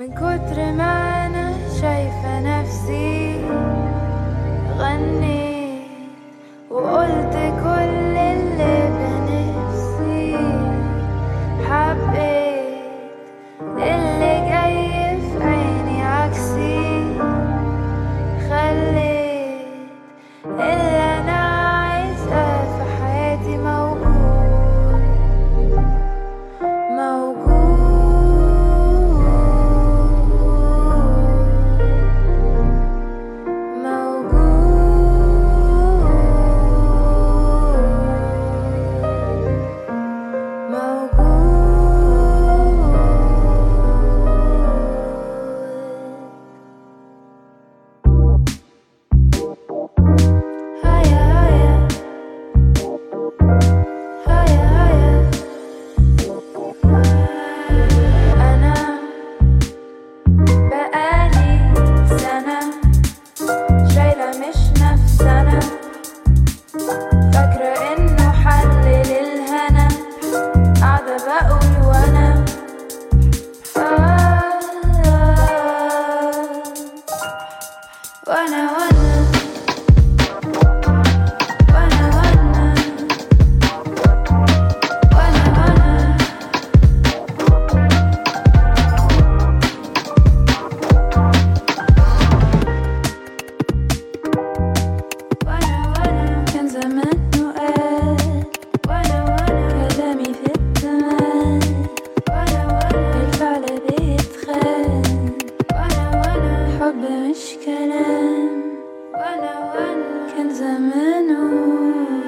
من كتر ما أنا شايفة نفسي غنيت وقلت كل مش كلام. ولا ولا كان زمانه.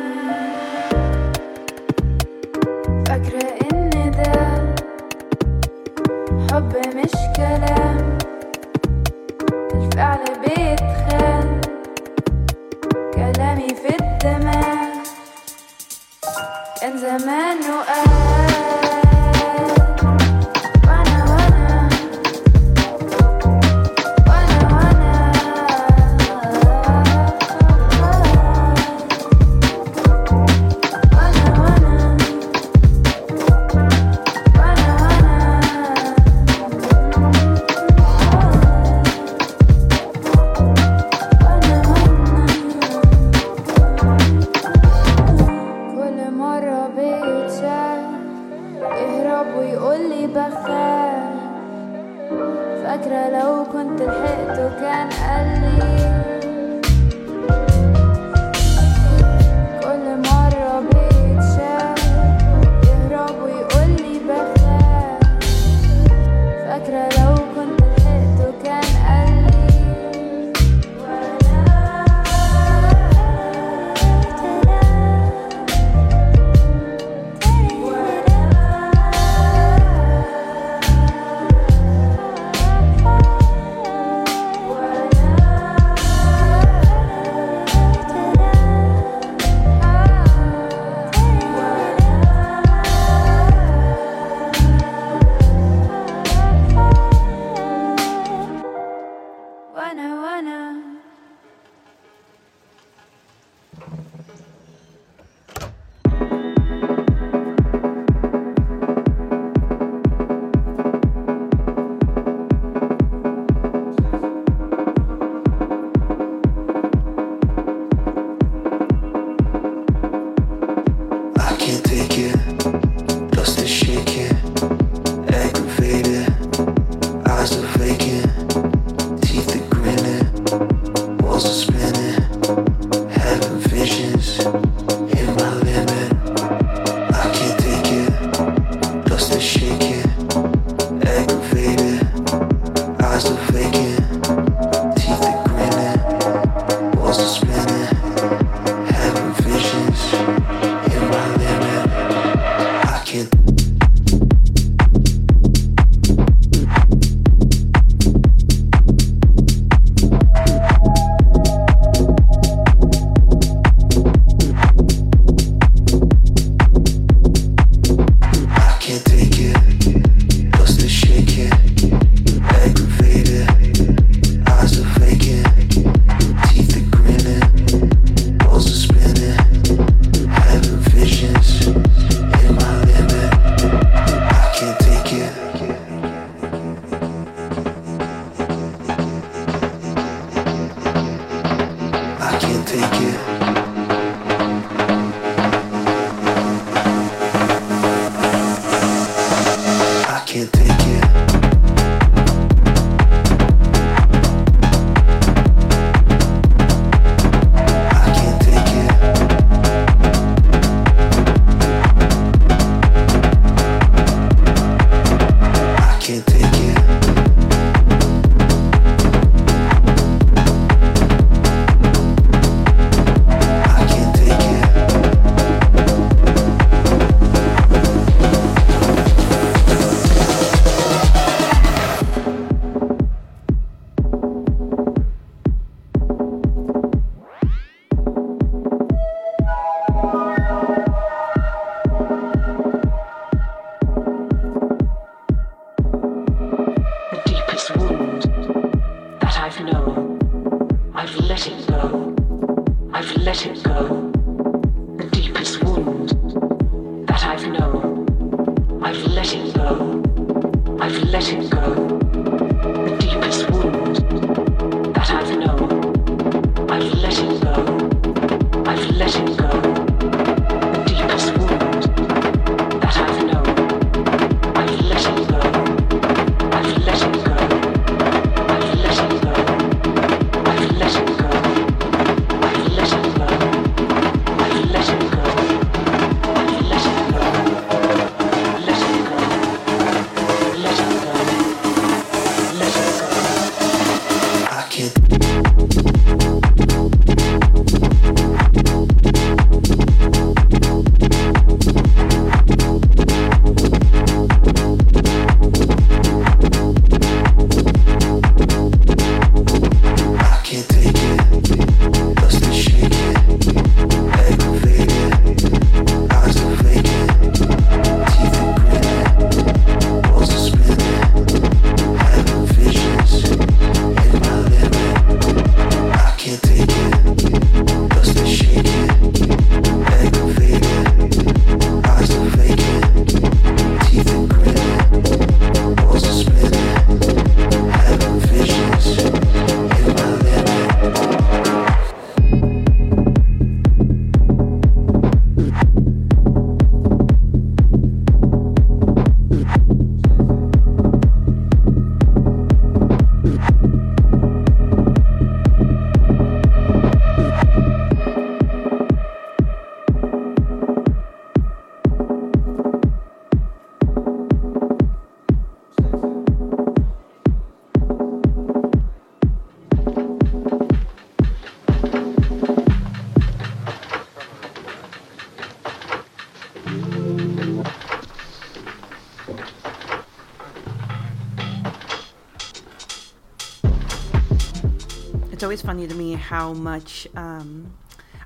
Funny to me how much um,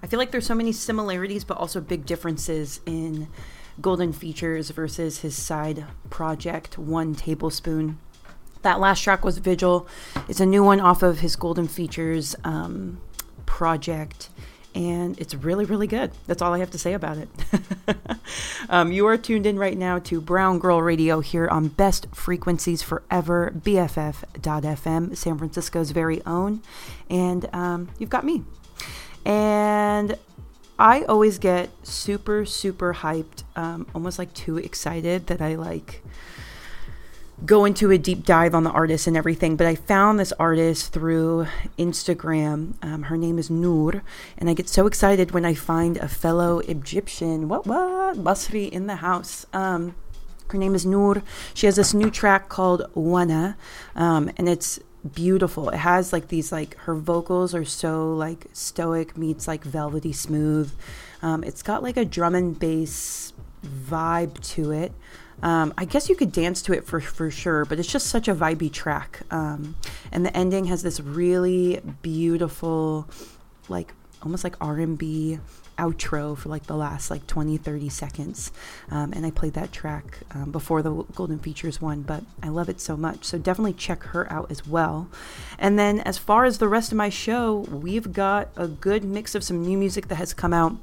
I feel like there's so many similarities, but also big differences in Golden Features versus his side project, One Tablespoon. That last track was Vigil. It's a new one off of his Golden Features um, project and it's really, really good. That's all I have to say about it. um, you are tuned in right now to Brown Girl Radio here on Best Frequencies Forever, BFF.FM, San Francisco's very own. And um, you've got me. And I always get super, super hyped, um, almost like too excited that I like go into a deep dive on the artist and everything, but I found this artist through Instagram. Um, her name is Nour, and I get so excited when I find a fellow Egyptian, what, what, Masri in the house. Um, her name is Nour. She has this new track called Wana, um, and it's beautiful. It has like these, like, her vocals are so, like, stoic meets, like, velvety smooth. Um, it's got, like, a drum and bass vibe to it. Um, I guess you could dance to it for for sure, but it's just such a vibey track. Um, and the ending has this really beautiful, like almost like R and B outro for like the last like 20 30 seconds. Um, and i played that track um, before the golden features one but i love it so much. So definitely check her out as well. And then as far as the rest of my show we've got a good mix of some new music that has come out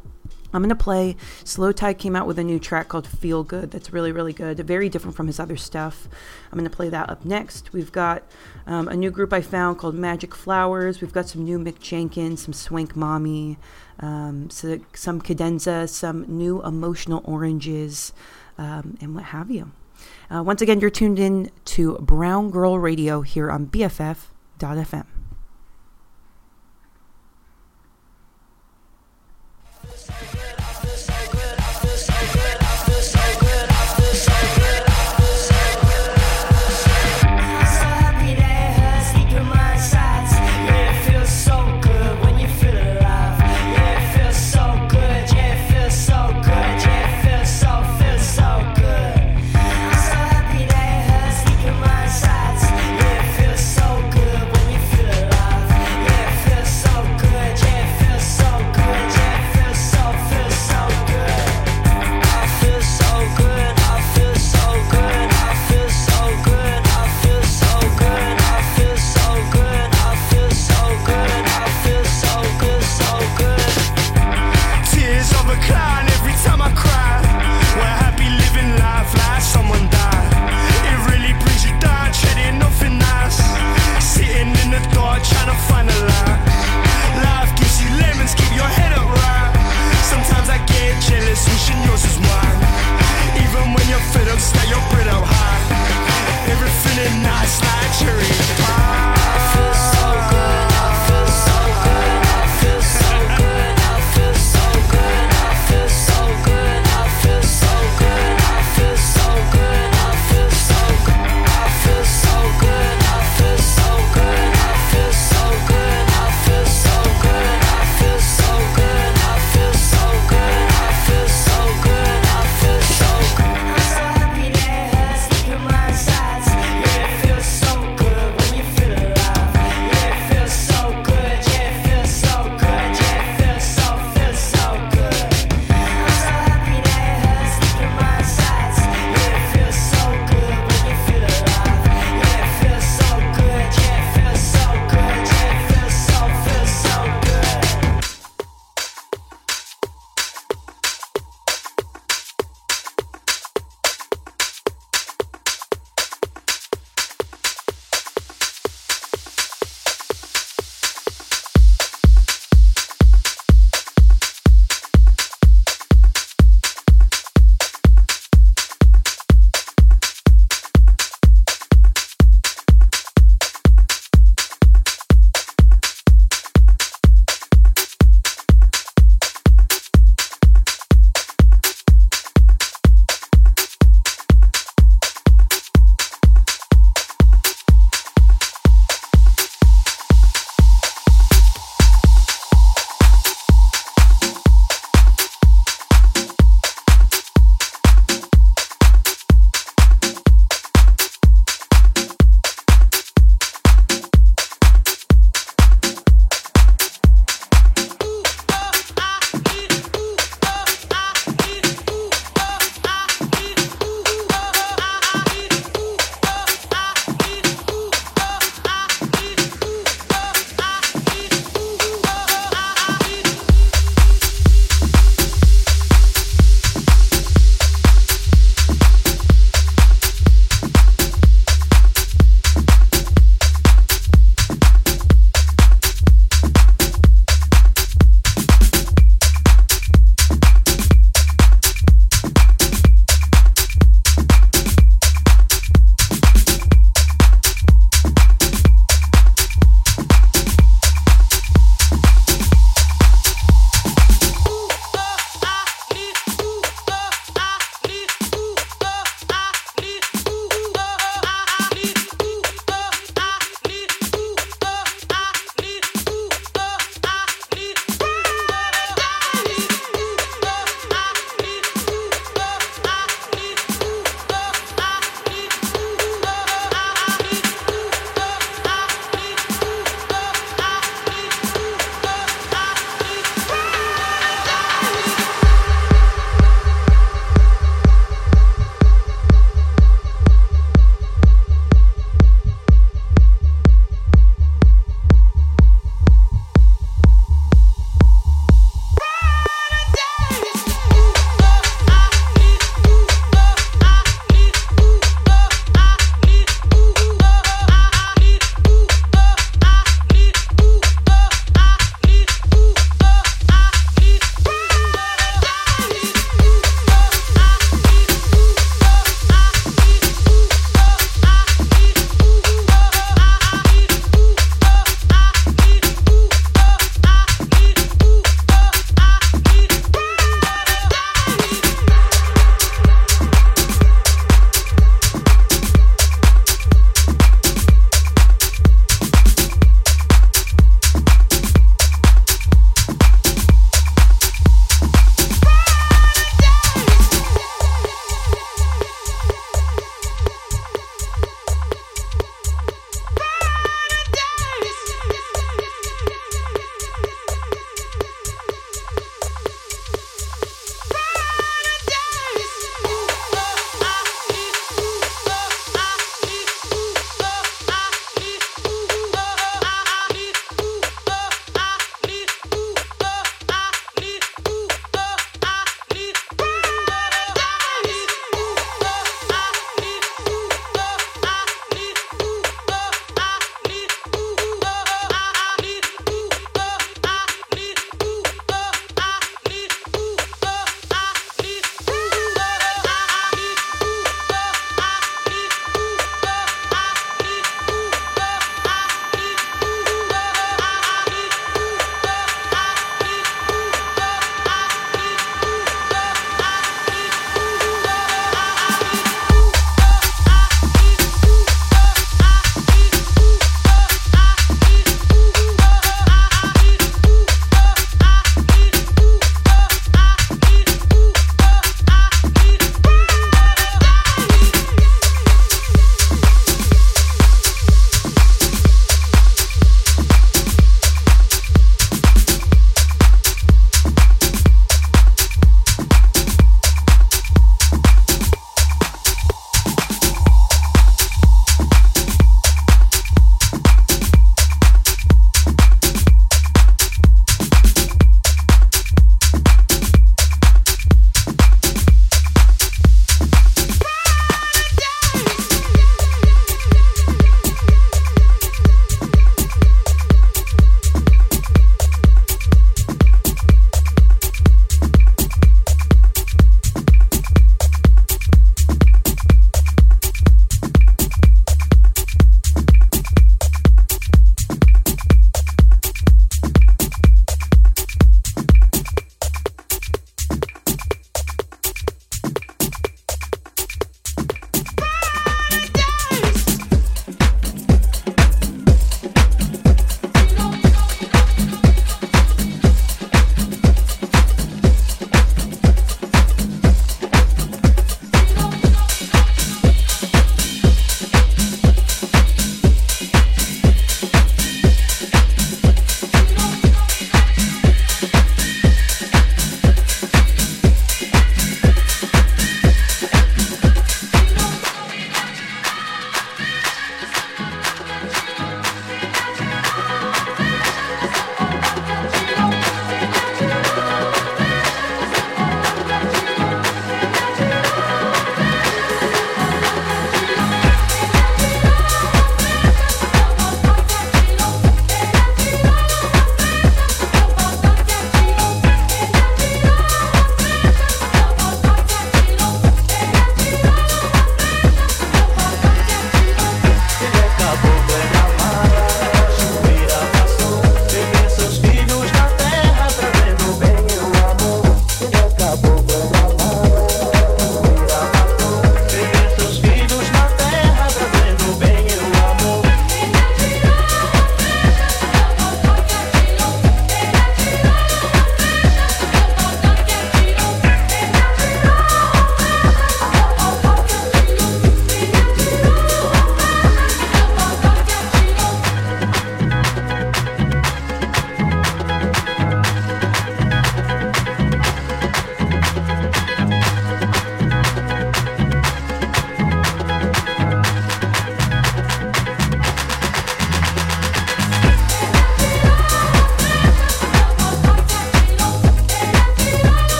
I'm going to play. Slowthai came out with a new track called Feel Good. That's really, really good. Very different from his other stuff. I'm going to play that up next. We've got um, a new group I found called Magic Flowers. We've got some new Mick Jenkins, some Swank Mami, um, so, some cadenza, some new emotional oranges, um, and what have you. Uh, once again, you're tuned in to Brown Girl Radio here on BFF.fm.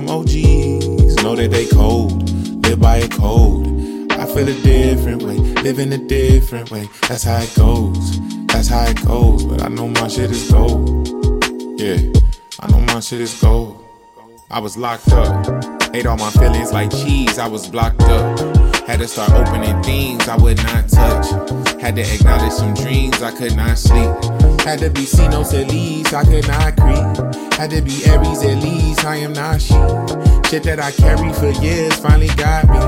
them OGs. Know that they cold, live by a code. I feel a different way, live in a different way. That's how it goes, that's how it goes. But I know my shit is gold. Yeah, I know my shit is gold. I was locked up, ate all my feelings like cheese. I was blocked up. Had to start opening things I would not touch. Had to acknowledge some dreams I could not sleep. Had to be seen no least, I could not creep. Had to be Aries at least, I am not she. Shit that I carry for years finally got me.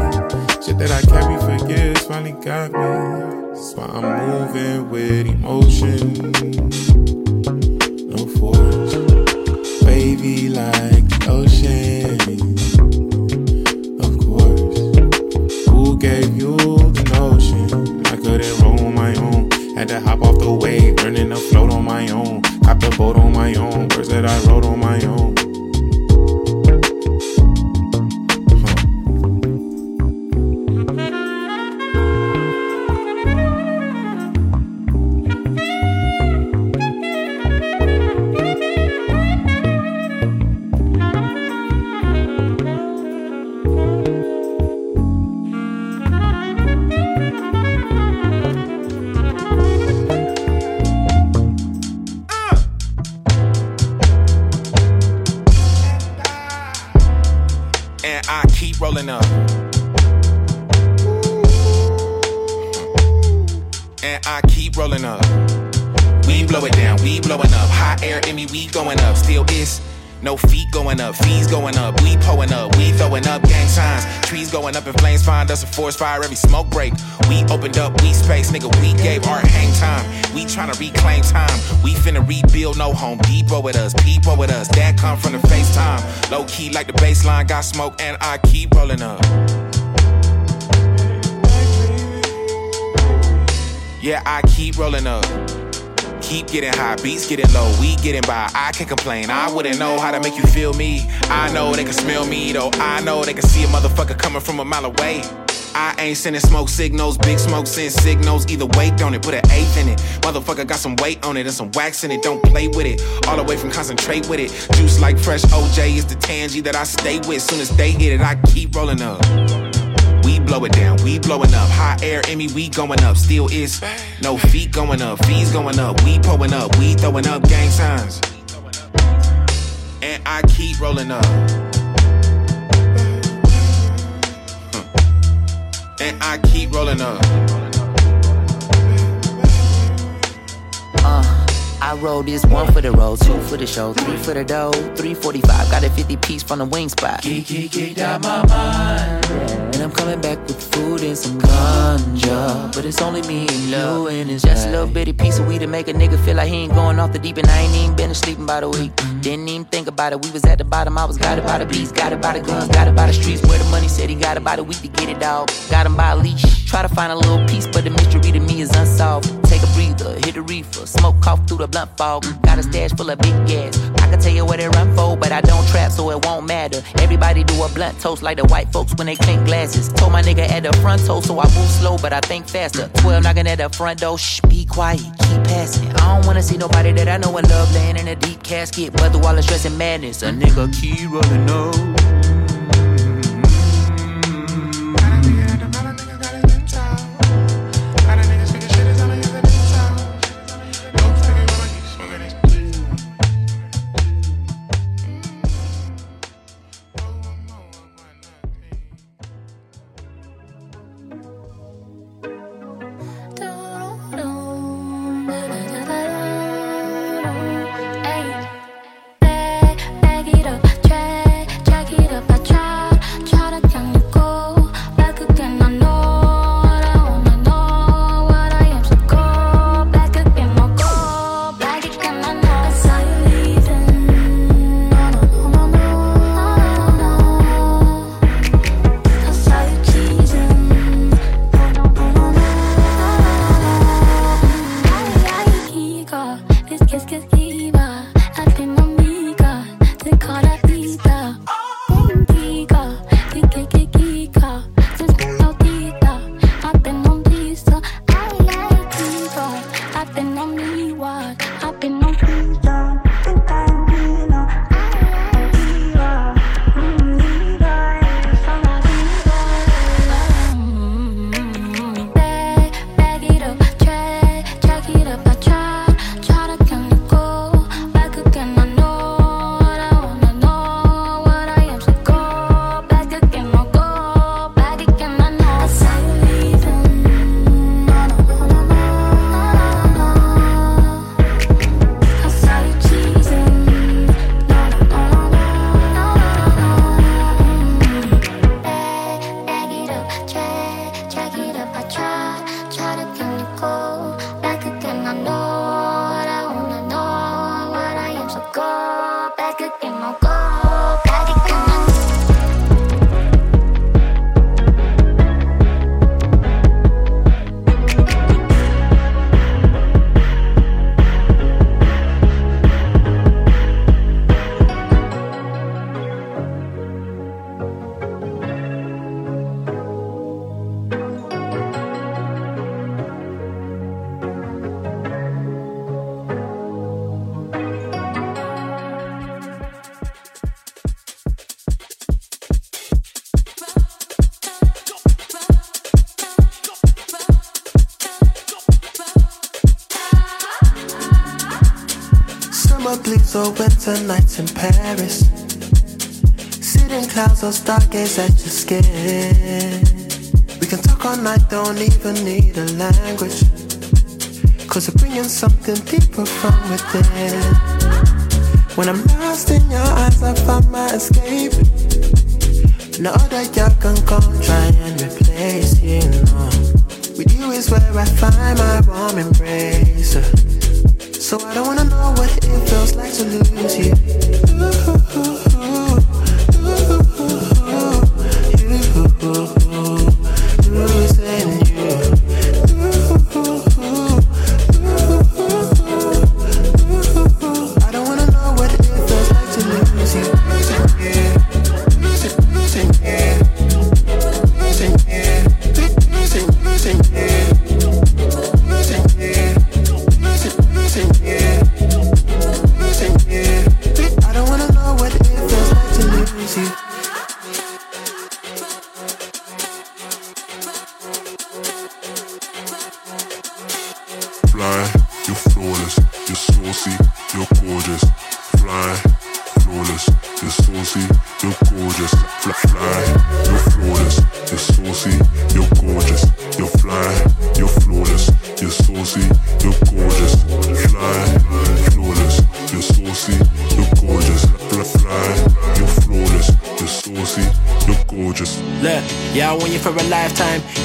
Shit that I carry for years finally got me. That's why I'm moving with emotion. Every smoke break. We opened up, we space, nigga, we gave art hang time. We tryna reclaim time. We finna rebuild no home depot with us, people with us. That come from the FaceTime. Low key like the baseline, got smoke and I keep rolling up. Yeah, I keep rolling up. Keep getting high, beats getting low, we getting by. I can't complain, I wouldn't know how to make you feel me. I know they can smell me though, I know they can see a motherfucker coming from a mile away. I ain't sending smoke signals, big smoke send signals. Either way, don't it, put an eighth in it. Motherfucker got some weight on it and some wax in it, don't play with it. All the way from concentrate with it. Juice like fresh OJ is the tangy that I stay with. Soon as they hit it, I keep rolling up. We blow it down, we blowing up. Hot air me, we going up. Still is no feet going up, fees going up. We pulling up, we throwing up gang signs. And I keep rolling up. And I keep rolling up. Uh, I roll this one for the road, two for the show, three for the dough, 345. Got a 50 piece from the wing spot. Geek, geek, geek, out my mind. I'm coming back with food and some ganja. But it's only me and you, and it's just a little bitty piece of weed to make a nigga feel like he ain't going off the deep. And I ain't even been sleeping by the week. Mm-hmm. Didn't even think about it. We was at the bottom, I was got it by the beats, got it by the guns, got it by the streets. Where the money said he got it by the week to get it, dog. Got him by a leash. Try to find a little piece, but the mystery to me is unsolved. Take a breather, hit a reefer, smoke cough through the blunt fog. Mm, got a stash full of big gas. I can tell you where they run for, but I don't trap, so it won't matter. Everybody do a blunt toast like the white folks when they clink glasses. Told my nigga at the front toe, so I move slow, but I think faster. 12 knocking at the front door, shh, be quiet, keep passing. I don't wanna see nobody that I know and love laying in a deep casket, but through all the stress and madness, a nigga keep rolling up. So winter nights in Paris, sitting clouds or stargaze at your skin. We can talk all night, don't even need a language. Cause we're bringing something deeper from within. When I'm lost in your eyes, I find my escape. No other you can come try and replace, you know. With you is where I find my warm embrace. So I don't wanna know what it feels like to lose you. Ooh.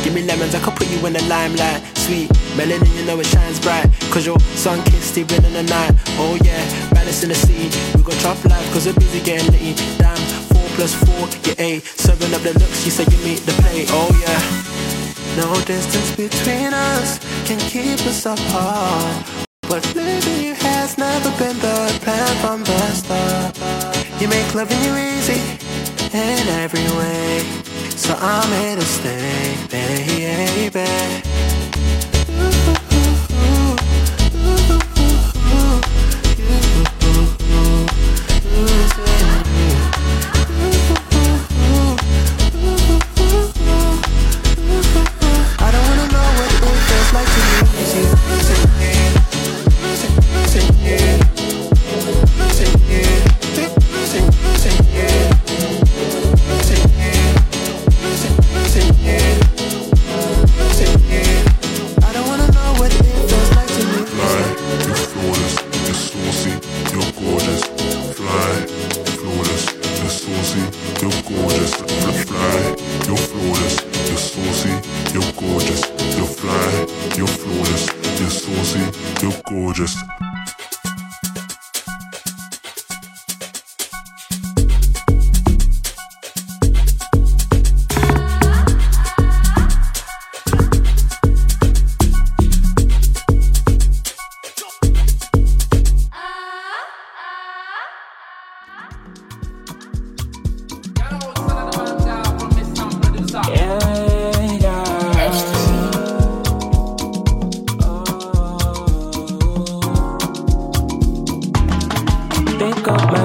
Give me lemons, I could put you in the limelight. Sweet melanin, you know it shines bright. Cause your sun kissed even in the night. Oh yeah, balance in the city. We got chop life, cause we're busy getting litty. Damn, four plus four, yeah, eight. Serving up the looks, you say you meet the plate. Oh yeah. No distance between us can keep us apart. But living has never been the plan from the start. You make loving you easy in every way. So I made a mistake, baby. pick up my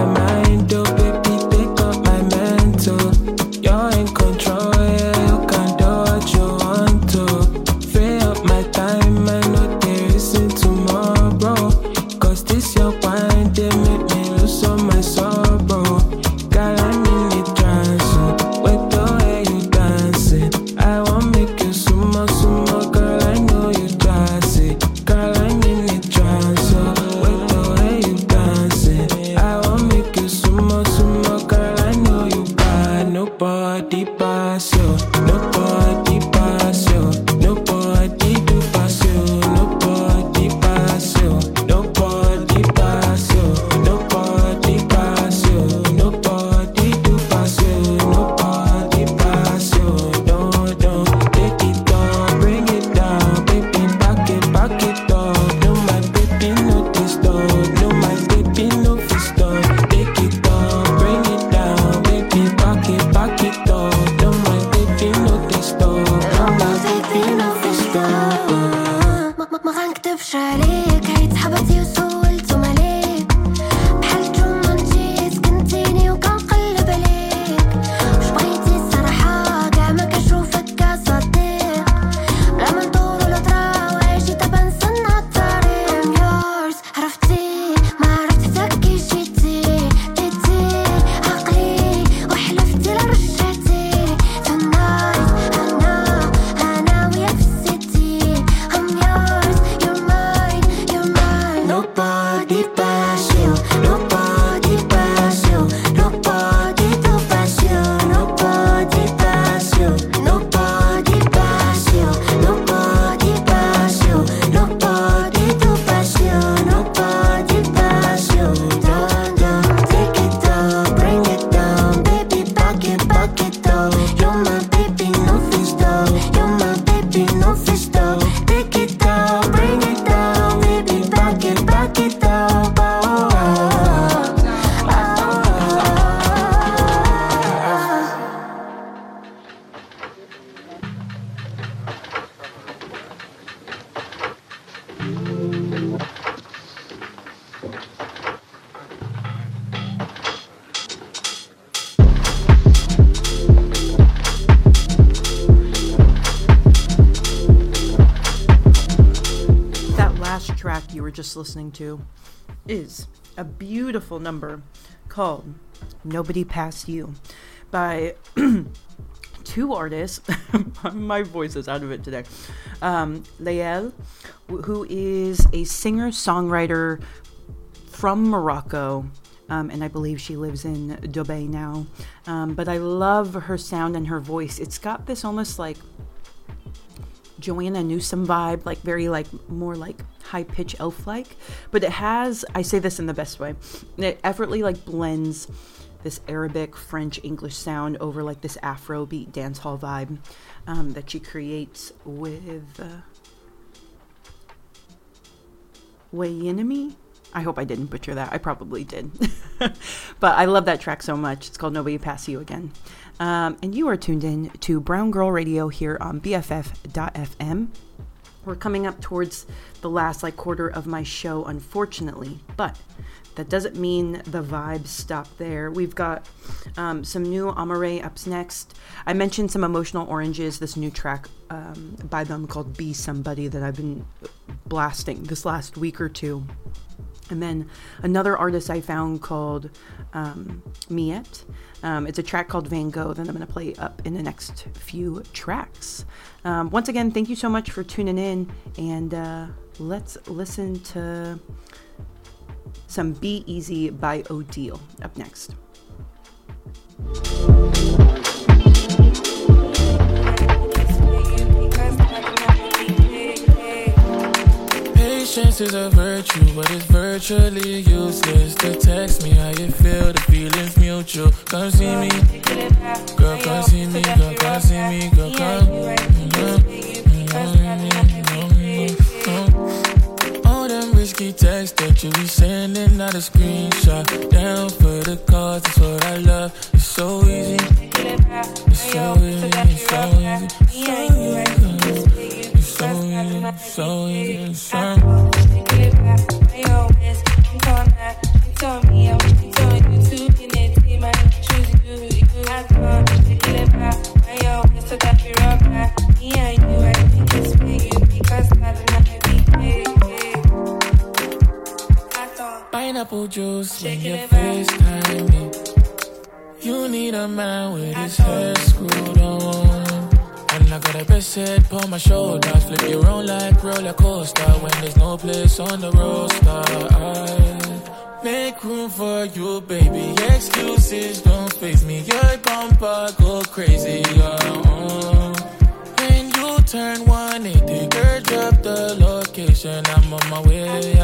to is a beautiful number called Nobody Past You by two artists. My voice is out of it today. Um, who is a singer songwriter from Morocco. Um, and I believe she lives in Dubai now. Um, but I love her sound and her voice. It's got this almost like Joanna Newsom vibe, like very like more like high pitch elf like. But it has I say this in the best way. It effortlessly like blends this Arabic, French, English sound over like this Afrobeat dance hall vibe um, that she creates with uh, Wayanami. I hope I didn't butcher that. I probably did. but I love that track so much. It's called Nobody Pass You Again. Um, and you are tuned in to Brown Girl Radio here on BFF.FM. We're coming up towards the last like quarter of my show, unfortunately, but that doesn't mean the vibes stop there. We've got um, some new Amare ups next. I mentioned some Emotional Oranges, this new track um, by them called Be Somebody that I've been blasting this last week or two. And then another artist I found called um, Miette. Um, it's a track called Van Gogh that I'm going to play up in the next few tracks. Um, once again, thank you so much for tuning in, and uh, let's listen to some Be Easy by Odile up next. Patience is a virtue, but it's virtually useless to text me how you feel. The feeling's mutual. Come see me, girl. Come see me, girl. Come see me, girl. Come. Mm-hmm. All them risky texts that you be sending, not a screenshot. Down for the cause, that's what I love. It's so easy. It's so easy. It's so easy. It's so easy. So Pineapple juice when you FaceTime me. You need a man with his head screwed on. I got a best head on my shoulders. Flip you around like roller coaster when there's no place on the roster. I make room for you, baby. Excuses don't face me. Your bumper go crazy. Uh, when you turn 180, girl, drop the location. I'm on my way.